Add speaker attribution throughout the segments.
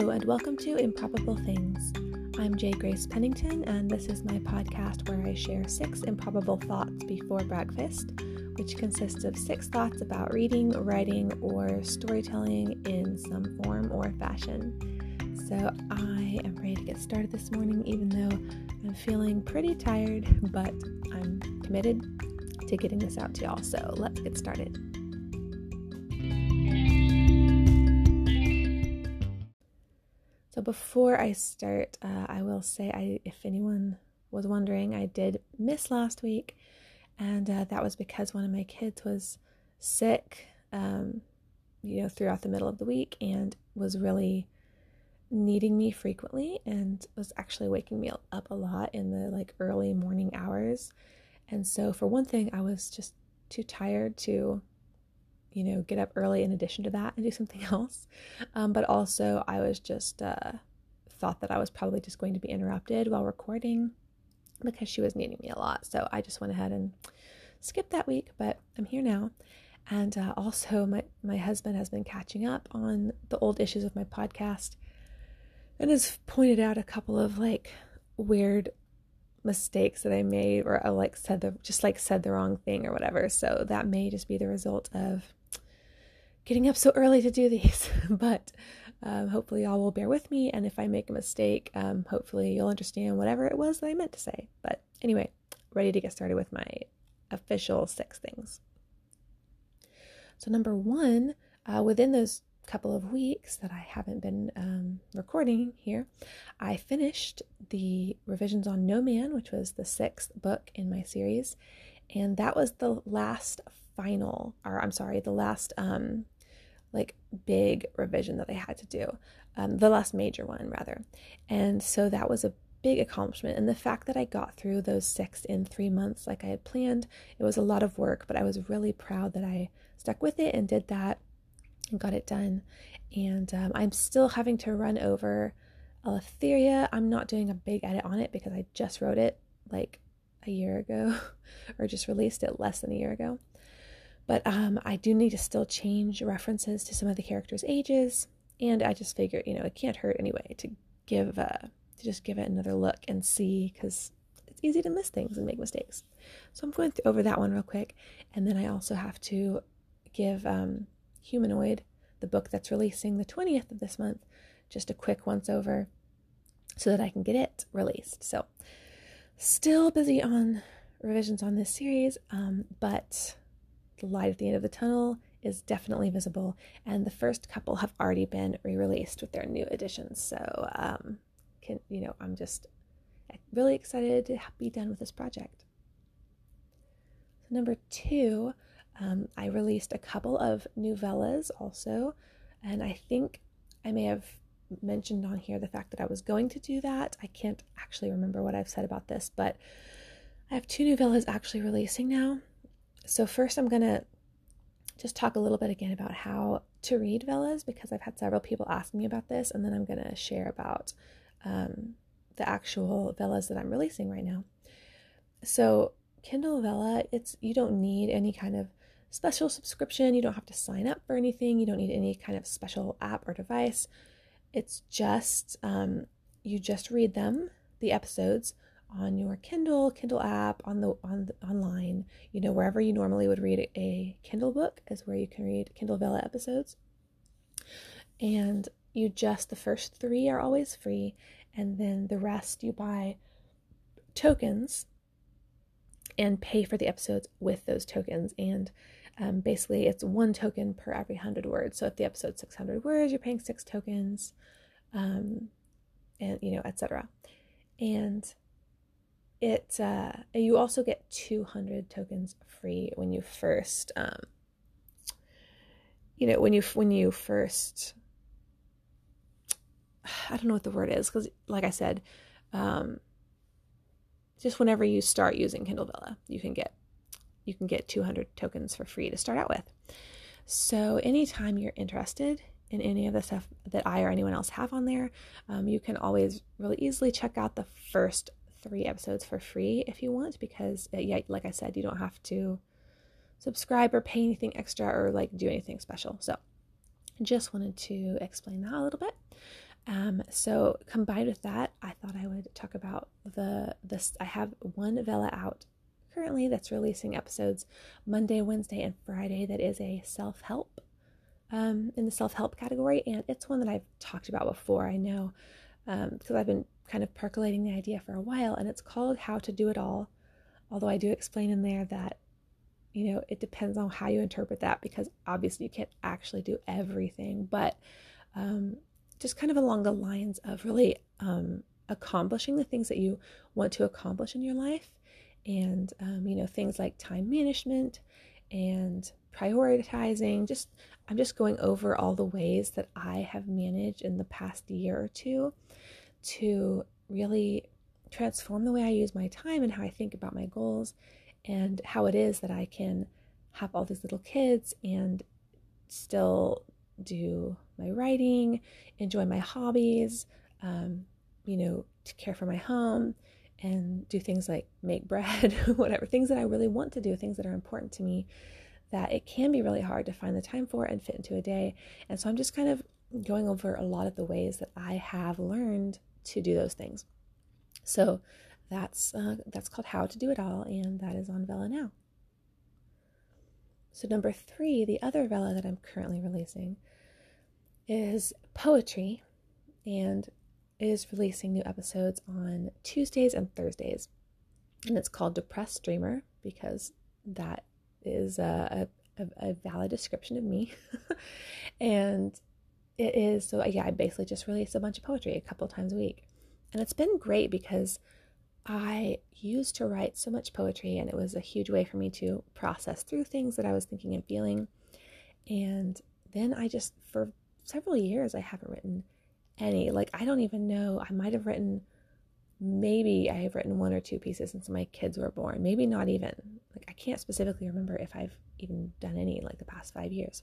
Speaker 1: Hello, and welcome to Improbable Things. I'm J. Grace Pennington, and this is my podcast where I share six improbable thoughts before breakfast, which consists of six thoughts about reading, writing, or storytelling in some form or fashion. So I am ready to get started this morning, even though I'm feeling pretty tired, but I'm committed to getting this out to y'all. So let's get started. So before I start, uh, I will say, I, if anyone was wondering, I did miss last week, and uh, that was because one of my kids was sick, um, you know, throughout the middle of the week, and was really needing me frequently, and was actually waking me up a lot in the like early morning hours. And so, for one thing, I was just too tired to you know, get up early in addition to that and do something else. Um, but also, I was just uh, thought that I was probably just going to be interrupted while recording because she was needing me a lot. So I just went ahead and skipped that week, but I'm here now. And uh, also, my, my husband has been catching up on the old issues of my podcast and has pointed out a couple of like weird mistakes that I made or I like said the just like said the wrong thing or whatever. So that may just be the result of getting up so early to do these, but um, hopefully y'all will bear with me. And if I make a mistake, um, hopefully you'll understand whatever it was that I meant to say. But anyway, ready to get started with my official six things. So, number one, uh, within those couple of weeks that I haven't been um, recording here, I finished the revisions on No Man, which was the sixth book in my series. And that was the last final, or I'm sorry, the last um, like big revision that I had to do, um, the last major one rather. And so that was a big accomplishment. And the fact that I got through those six in three months like I had planned, it was a lot of work, but I was really proud that I stuck with it and did that and got it done. And um, I'm still having to run over Eleutheria. I'm not doing a big edit on it because I just wrote it like a year ago or just released it less than a year ago. But um, I do need to still change references to some of the characters' ages, and I just figured, you know, it can't hurt anyway to give uh, to just give it another look and see because it's easy to miss things and make mistakes. So I'm going over that one real quick, and then I also have to give um, Humanoid, the book that's releasing the 20th of this month, just a quick once over so that I can get it released. So still busy on revisions on this series, um, but the light at the end of the tunnel is definitely visible, and the first couple have already been re-released with their new editions. So, um, can you know, I'm just really excited to be done with this project. So number two, um, I released a couple of novellas also, and I think I may have mentioned on here the fact that I was going to do that. I can't actually remember what I've said about this, but I have two novellas actually releasing now. So, first, I'm going to just talk a little bit again about how to read Vellas because I've had several people ask me about this, and then I'm going to share about um, the actual Vellas that I'm releasing right now. So, Kindle Vella, it's you don't need any kind of special subscription. You don't have to sign up for anything. You don't need any kind of special app or device. It's just um, you just read them, the episodes on your Kindle, Kindle app, on the on the, online, you know, wherever you normally would read a Kindle book is where you can read Kindle Vella episodes. And you just the first 3 are always free and then the rest you buy tokens and pay for the episodes with those tokens. And um, basically it's one token per every 100 words. So if the episode's 600 words you're paying six tokens um, and you know etc and it uh, you also get 200 tokens free when you first um, you know when you when you first i don't know what the word is because like i said um, just whenever you start using Kindle Vella you can get you can get 200 tokens for free to start out with. So anytime you're interested in any of the stuff that i or anyone else have on there um, you can always really easily check out the first three episodes for free if you want, because, uh, yeah, like I said, you don't have to subscribe or pay anything extra or like do anything special. So, just wanted to explain that a little bit. Um, so combined with that, I thought I would talk about the this. I have one Vella out currently that's releasing episodes Monday, Wednesday, and Friday. That is a self help um, in the self help category, and it's one that I've talked about before. I know because um, I've been kind of percolating the idea for a while, and it's called How to Do It All. Although I do explain in there that you know it depends on how you interpret that because obviously you can't actually do everything, but um, just kind of along the lines of really um, accomplishing the things that you want to accomplish in your life, and um, you know things like time management and prioritizing. Just I'm just going over all the ways that I have managed in the past year or two to really transform the way I use my time and how I think about my goals and how it is that I can have all these little kids and still do my writing, enjoy my hobbies, um, you know, to care for my home and do things like make bread, whatever, things that I really want to do, things that are important to me that it can be really hard to find the time for and fit into a day. And so I'm just kind of going over a lot of the ways that I have learned to do those things. So that's uh, that's called How to Do It All, and that is on Vella now. So number three, the other Vella that I'm currently releasing is poetry, and is releasing new episodes on Tuesdays and Thursdays, and it's called Depressed Dreamer because that is a, a, a valid description of me. and it is so, yeah, I basically just release a bunch of poetry a couple times a week. And it's been great because I used to write so much poetry, and it was a huge way for me to process through things that I was thinking and feeling. And then I just, for several years, I haven't written any. Like, I don't even know, I might have written maybe I have written one or two pieces since my kids were born. Maybe not even. Like I can't specifically remember if I've even done any like the past 5 years.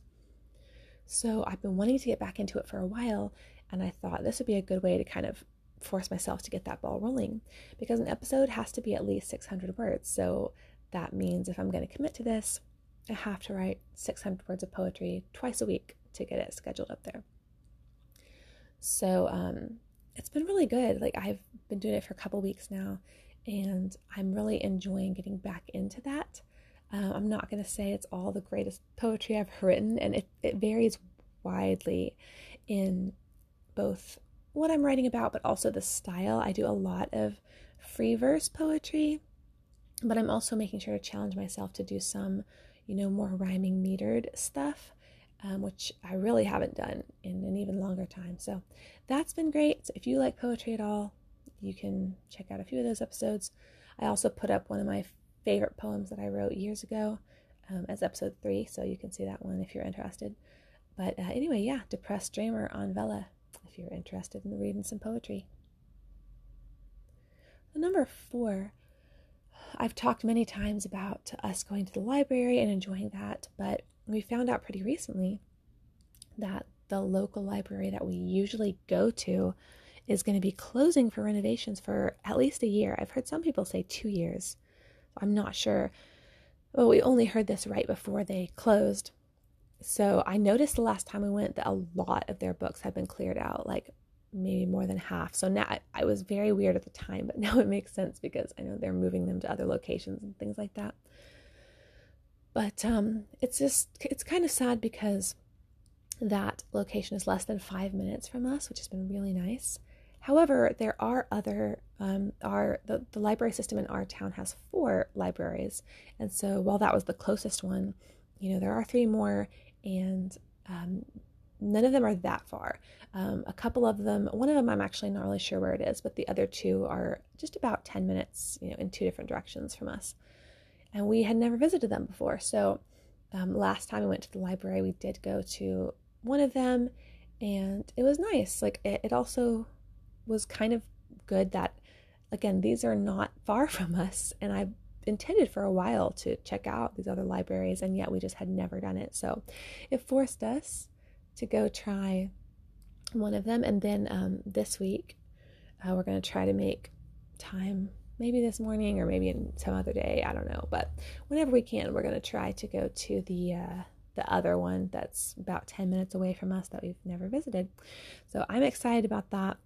Speaker 1: So I've been wanting to get back into it for a while and I thought this would be a good way to kind of force myself to get that ball rolling because an episode has to be at least 600 words. So that means if I'm going to commit to this, I have to write 600 words of poetry twice a week to get it scheduled up there. So um, it's been really good. Like I've been doing it for a couple weeks now, and I'm really enjoying getting back into that. Um, I'm not going to say it's all the greatest poetry I've written, and it, it varies widely in both what I'm writing about, but also the style. I do a lot of free verse poetry, but I'm also making sure to challenge myself to do some, you know, more rhyming metered stuff um, which I really haven't done in an even longer time. So that's been great. So if you like poetry at all, you can check out a few of those episodes. I also put up one of my favorite poems that I wrote years ago um, as episode three, so you can see that one if you're interested. But uh, anyway, yeah, Depressed Dreamer on Vella if you're interested in reading some poetry. number four, I've talked many times about us going to the library and enjoying that, but we found out pretty recently that the local library that we usually go to is going to be closing for renovations for at least a year. I've heard some people say two years. I'm not sure. Well, we only heard this right before they closed. So I noticed the last time we went that a lot of their books had been cleared out, like maybe more than half. So now I, was very weird at the time, but now it makes sense because I know they're moving them to other locations and things like that. But um, it's just, it's kind of sad because that location is less than five minutes from us, which has been really nice. However, there are other, um, our, the, the library system in our town has four libraries. And so while that was the closest one, you know, there are three more, and um, none of them are that far. Um, a couple of them, one of them I'm actually not really sure where it is, but the other two are just about 10 minutes, you know, in two different directions from us and we had never visited them before. So um, last time we went to the library, we did go to one of them, and it was nice. Like it, it also was kind of good that, again, these are not far from us, and I intended for a while to check out these other libraries, and yet we just had never done it. So it forced us to go try one of them, and then um, this week uh, we're going to try to make time maybe this morning or maybe in some other day. I don't know. But whenever we can, we're going to try to go to the uh, the other one that's about 10 minutes away from us that we've never visited. So I'm excited about that.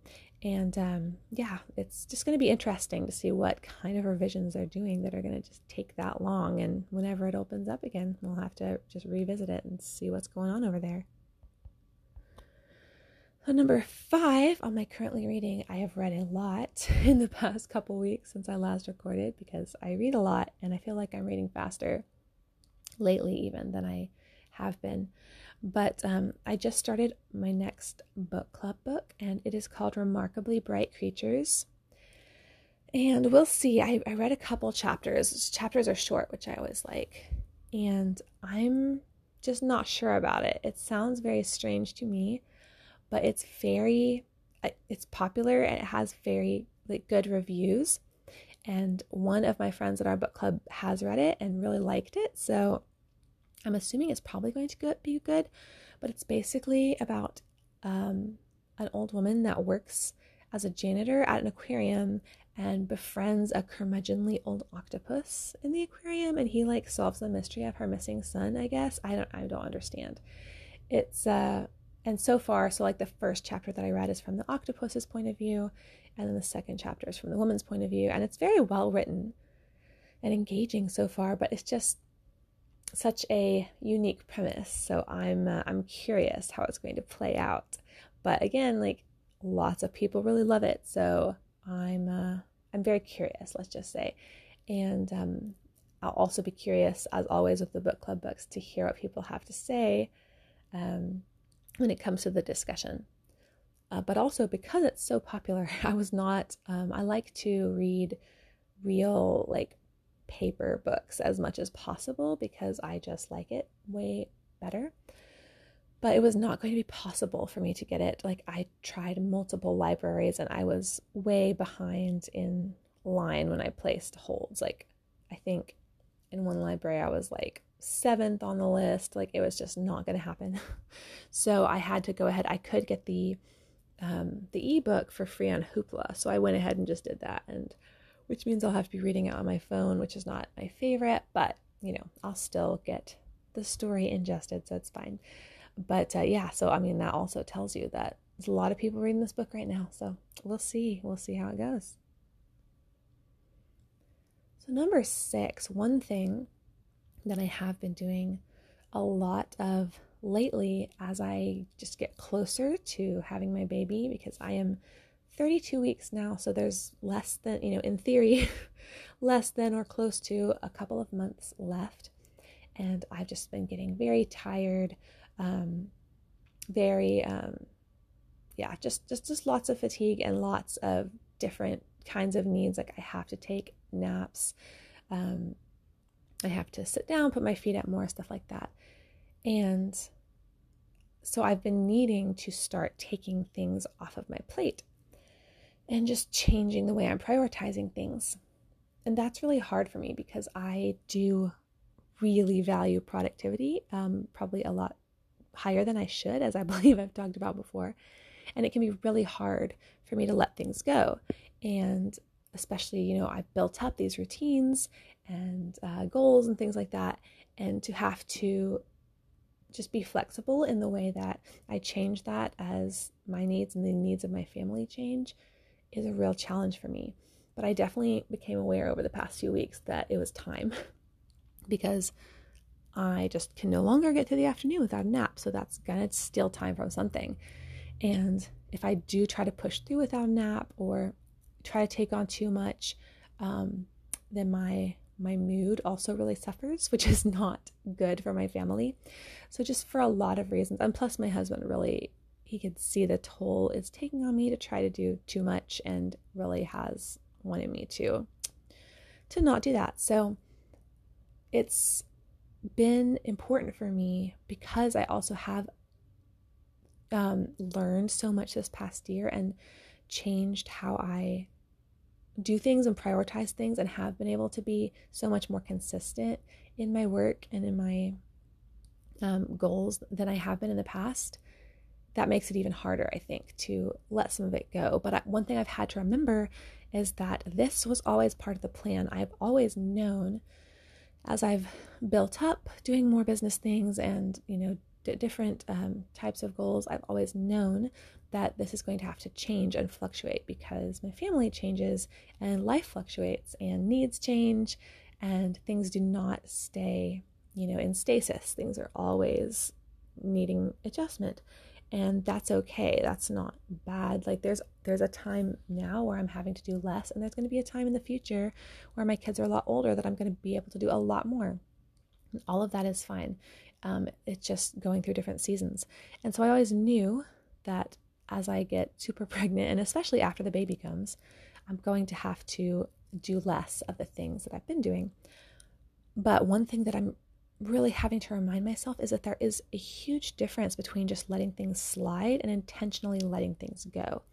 Speaker 1: And um, yeah, it's just going to be interesting to see what kind of revisions they're doing that are going to just take that long. And whenever it opens up again, we'll have to just revisit it and see what's going on over there. So, number five on my currently reading, I have read a lot in the past couple weeks since I last recorded because I read a lot and I feel like I'm reading faster lately, even than I have been. But um, I just started my next book club book, and it is called Remarkably Bright Creatures. And we'll see. I, I read a couple chapters. Chapters are short, which I always like. And I'm just not sure about it. It sounds very strange to me, but it's very it's popular and it has very like good reviews. And one of my friends at our book club has read it and really liked it. So I'm assuming it's probably going to be good, but it's basically about um, an old woman that works as a janitor at an aquarium and befriends a curmudgeonly old octopus in the aquarium and he like solves the mystery of her missing son i guess. I don't i don't understand. It's uh and so far so like the first chapter that i read is from the octopus's point of view and then the second chapter is from the woman's point of view and it's very well written and engaging so far but it's just such a unique premise. So I'm uh, I'm curious how it's going to play out. But again, like lots of people really love it, so I'm uh, I'm very curious. Let's just say, and um, I'll also be curious, as always with the book club books, to hear what people have to say um, when it comes to the discussion. Uh, but also because it's so popular, I was not. Um, I like to read real like paper books as much as possible because I just like it way better. But it was not going to be possible for me to get it. Like, I tried multiple libraries and I was way behind in line when I placed holds. Like, I think in one library I was like seventh on the list. Like, it was just not going to happen. so I had to go ahead. I could get the um, the ebook for free on Hoopla. So I went ahead and just did that. And which means I'll have to be reading it on my phone, which is not my favorite, but you know, I'll still get the story ingested, so it's fine. But uh, yeah, so I mean, that also tells you that there's a lot of people reading this book right now, so we'll see. We'll see how it goes. So, number six, one thing that I have been doing a lot of lately as I just get closer to having my baby because I am 32 weeks now, so there's less than, you know, in theory, less than or close to a couple of months left. And I've just been getting very tired, um, very, um, yeah, just, just, just lots of fatigue and lots of different kinds of needs. Like I have to take naps, um, I have to sit down, put my feet up more, stuff like that. And so I've been needing to start taking things off of my plate and just changing the way I'm prioritizing things. And that's really hard for me because I do really value productivity, um, probably a lot higher than I should, as I believe I've talked about before. And it can be really hard for me to let things go. And especially, you know, I've built up these routines and uh, goals and things like that. And to have to just be flexible in the way that I change that as my needs and the needs of my family change is a real challenge for me. But I definitely became aware over the past few weeks that it was time because I just can no longer get through the afternoon without a nap. So that's gonna steal time from something. And if I do try to push through without a nap or try to take on too much, um, then my my mood also really suffers, which is not good for my family. So just for a lot of reasons, and plus my husband really he could see the toll it's taking on me to try to do too much and really has wanted me to to not do that. So it's been important for me because I also have um, learned so much this past year and changed how I do things and prioritize things and have been able to be so much more consistent in my work and in my um, goals than I have been in the past that makes it even harder, I think, to let some of it go. But one thing I've had to remember is that this was always part of the plan. I've always known as I've built up doing more business things and, you know, d- different um, types of goals, I've always known that this is going to have to change and fluctuate because my family changes and life fluctuates and needs change and things do not stay, you know, in stasis. Things are always needing adjustment and that's okay that's not bad. Like there's there's a time now where i'm having to do less and there's going to be a time in the future where my kids are a lot older that i'm going to be able to do a lot more. And all of that is fine. Um, it's just going through different seasons. And so i always knew that as i get super pregnant and especially after the baby comes i'm going to have to do less of the things that i've been doing. But one thing that i'm really having to remind myself is that there is a huge difference between just letting things slide and intentionally letting things go.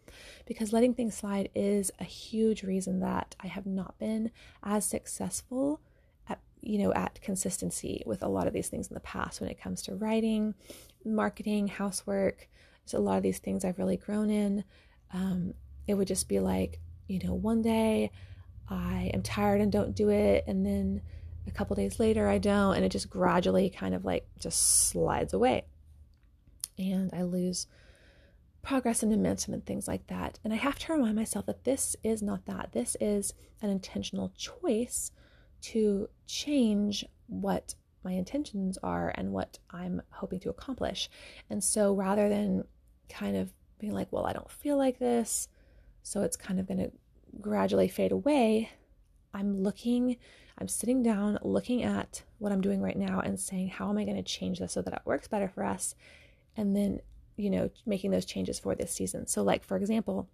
Speaker 1: Because letting things slide is a huge reason that I have not been as successful at you know at consistency with a lot of these things in the past when it comes to writing, marketing, housework. There's a lot of these things I've really grown in. Um, it would just be like, you know, one day I am tired and don't do it, and then a couple days later I don't and it just gradually kind of like just slides away. And I lose progress and momentum and things like that. And I have to remind myself that this is not that. This is an intentional choice to change what my intentions are and what I'm hoping to accomplish. And so rather than kind of being like, well, I don't feel like this, so it's kind of going to gradually fade away, I'm looking I'm sitting down looking at what I'm doing right now and saying, how am I going to change this so that it works better for us? And then, you know, making those changes for this season. So, like, for example,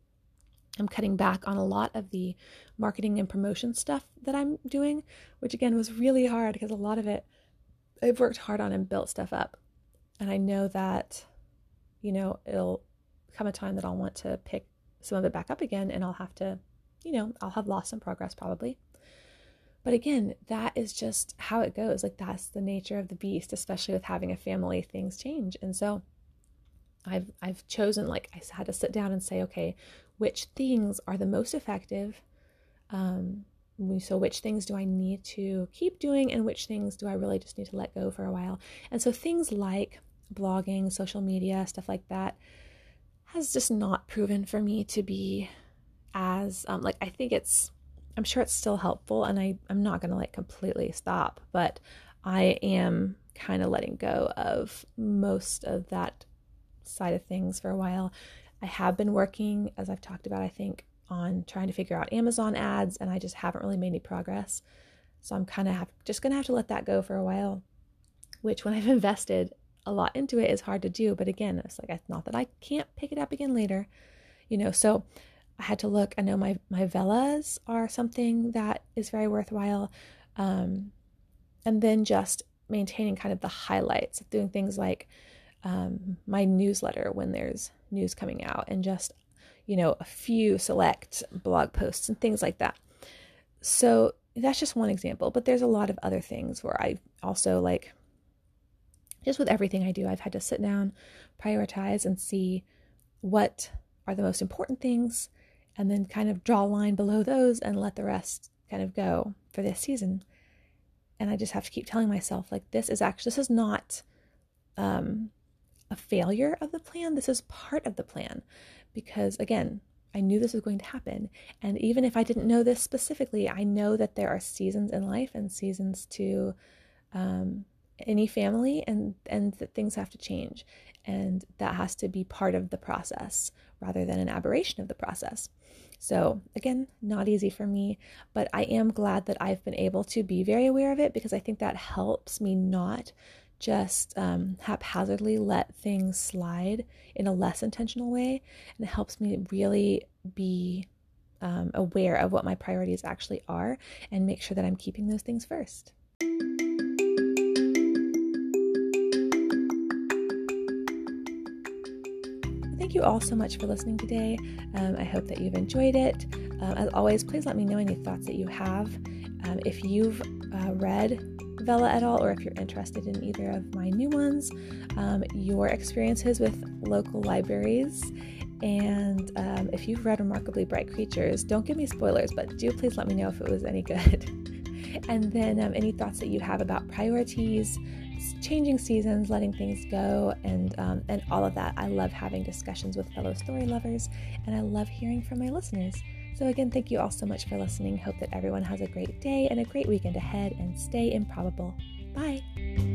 Speaker 1: I'm cutting back on a lot of the marketing and promotion stuff that I'm doing, which again was really hard because a lot of it I've worked hard on and built stuff up. And I know that, you know, it'll come a time that I'll want to pick some of it back up again and I'll have to, you know, I'll have lost some progress probably. But again, that is just how it goes. Like that's the nature of the beast, especially with having a family, things change. And so I've I've chosen like I had to sit down and say, okay, which things are the most effective? Um, so which things do I need to keep doing and which things do I really just need to let go for a while? And so things like blogging, social media, stuff like that has just not proven for me to be as um, like I think it's I'm sure it's still helpful and I, I'm not to like completely stop, but I am kind of letting go of most of that side of things for a while. I have been working, as I've talked about, I think, on trying to figure out Amazon ads, and I just haven't really made any progress. So I'm kind of just going to have to let that go for a while, which when I've invested a lot into it is hard to do. But again, it's like, it's not that I can't pick it up again later, you know. So I had to look. I know my my Vellas are something that is very worthwhile, um, and then just maintaining kind of the highlights doing things like um, my newsletter when there's news coming out, and just you know a few select blog posts and things like that. So that's just one example, but there's a lot of other things where I also like just with everything I do, I've had to sit down, prioritize, and see what are the most important things and then kind of draw a line below those and let the rest kind of go for this season. And I just have to keep telling myself, like, this is actually, this is not um, a failure of the plan. This is part of the plan. Because again, I knew this was going to happen. And even if I didn't know this specifically, I know that there are seasons in life and seasons to um, any family and, and that things have to change. And that has to be part of the process rather than an aberration of the process. So, again, not easy for me, but I am glad that I've been able to be very aware of it because I think that helps me not just um, haphazardly let things slide in a less intentional way. And it helps me really be um, aware of what my priorities actually are and make sure that I'm keeping those things first. You all so much for listening today. Um, I hope that you've enjoyed it. Um, as always, please let me know any thoughts that you have. Um, if you've uh, read Vella at all, or if you're interested in either of my new ones, um, your experiences with local libraries, and um, if you've read Remarkably Bright Creatures, don't give me spoilers, but do please let me know if it was any good. and then um, any thoughts that you have about priorities, changing seasons, letting things go, and um, and all of that. I love having discussions with fellow story lovers, and I love hearing from my listeners. So again, thank you all so much for listening. Hope that everyone has a great day and a great weekend ahead, and stay improbable. Bye.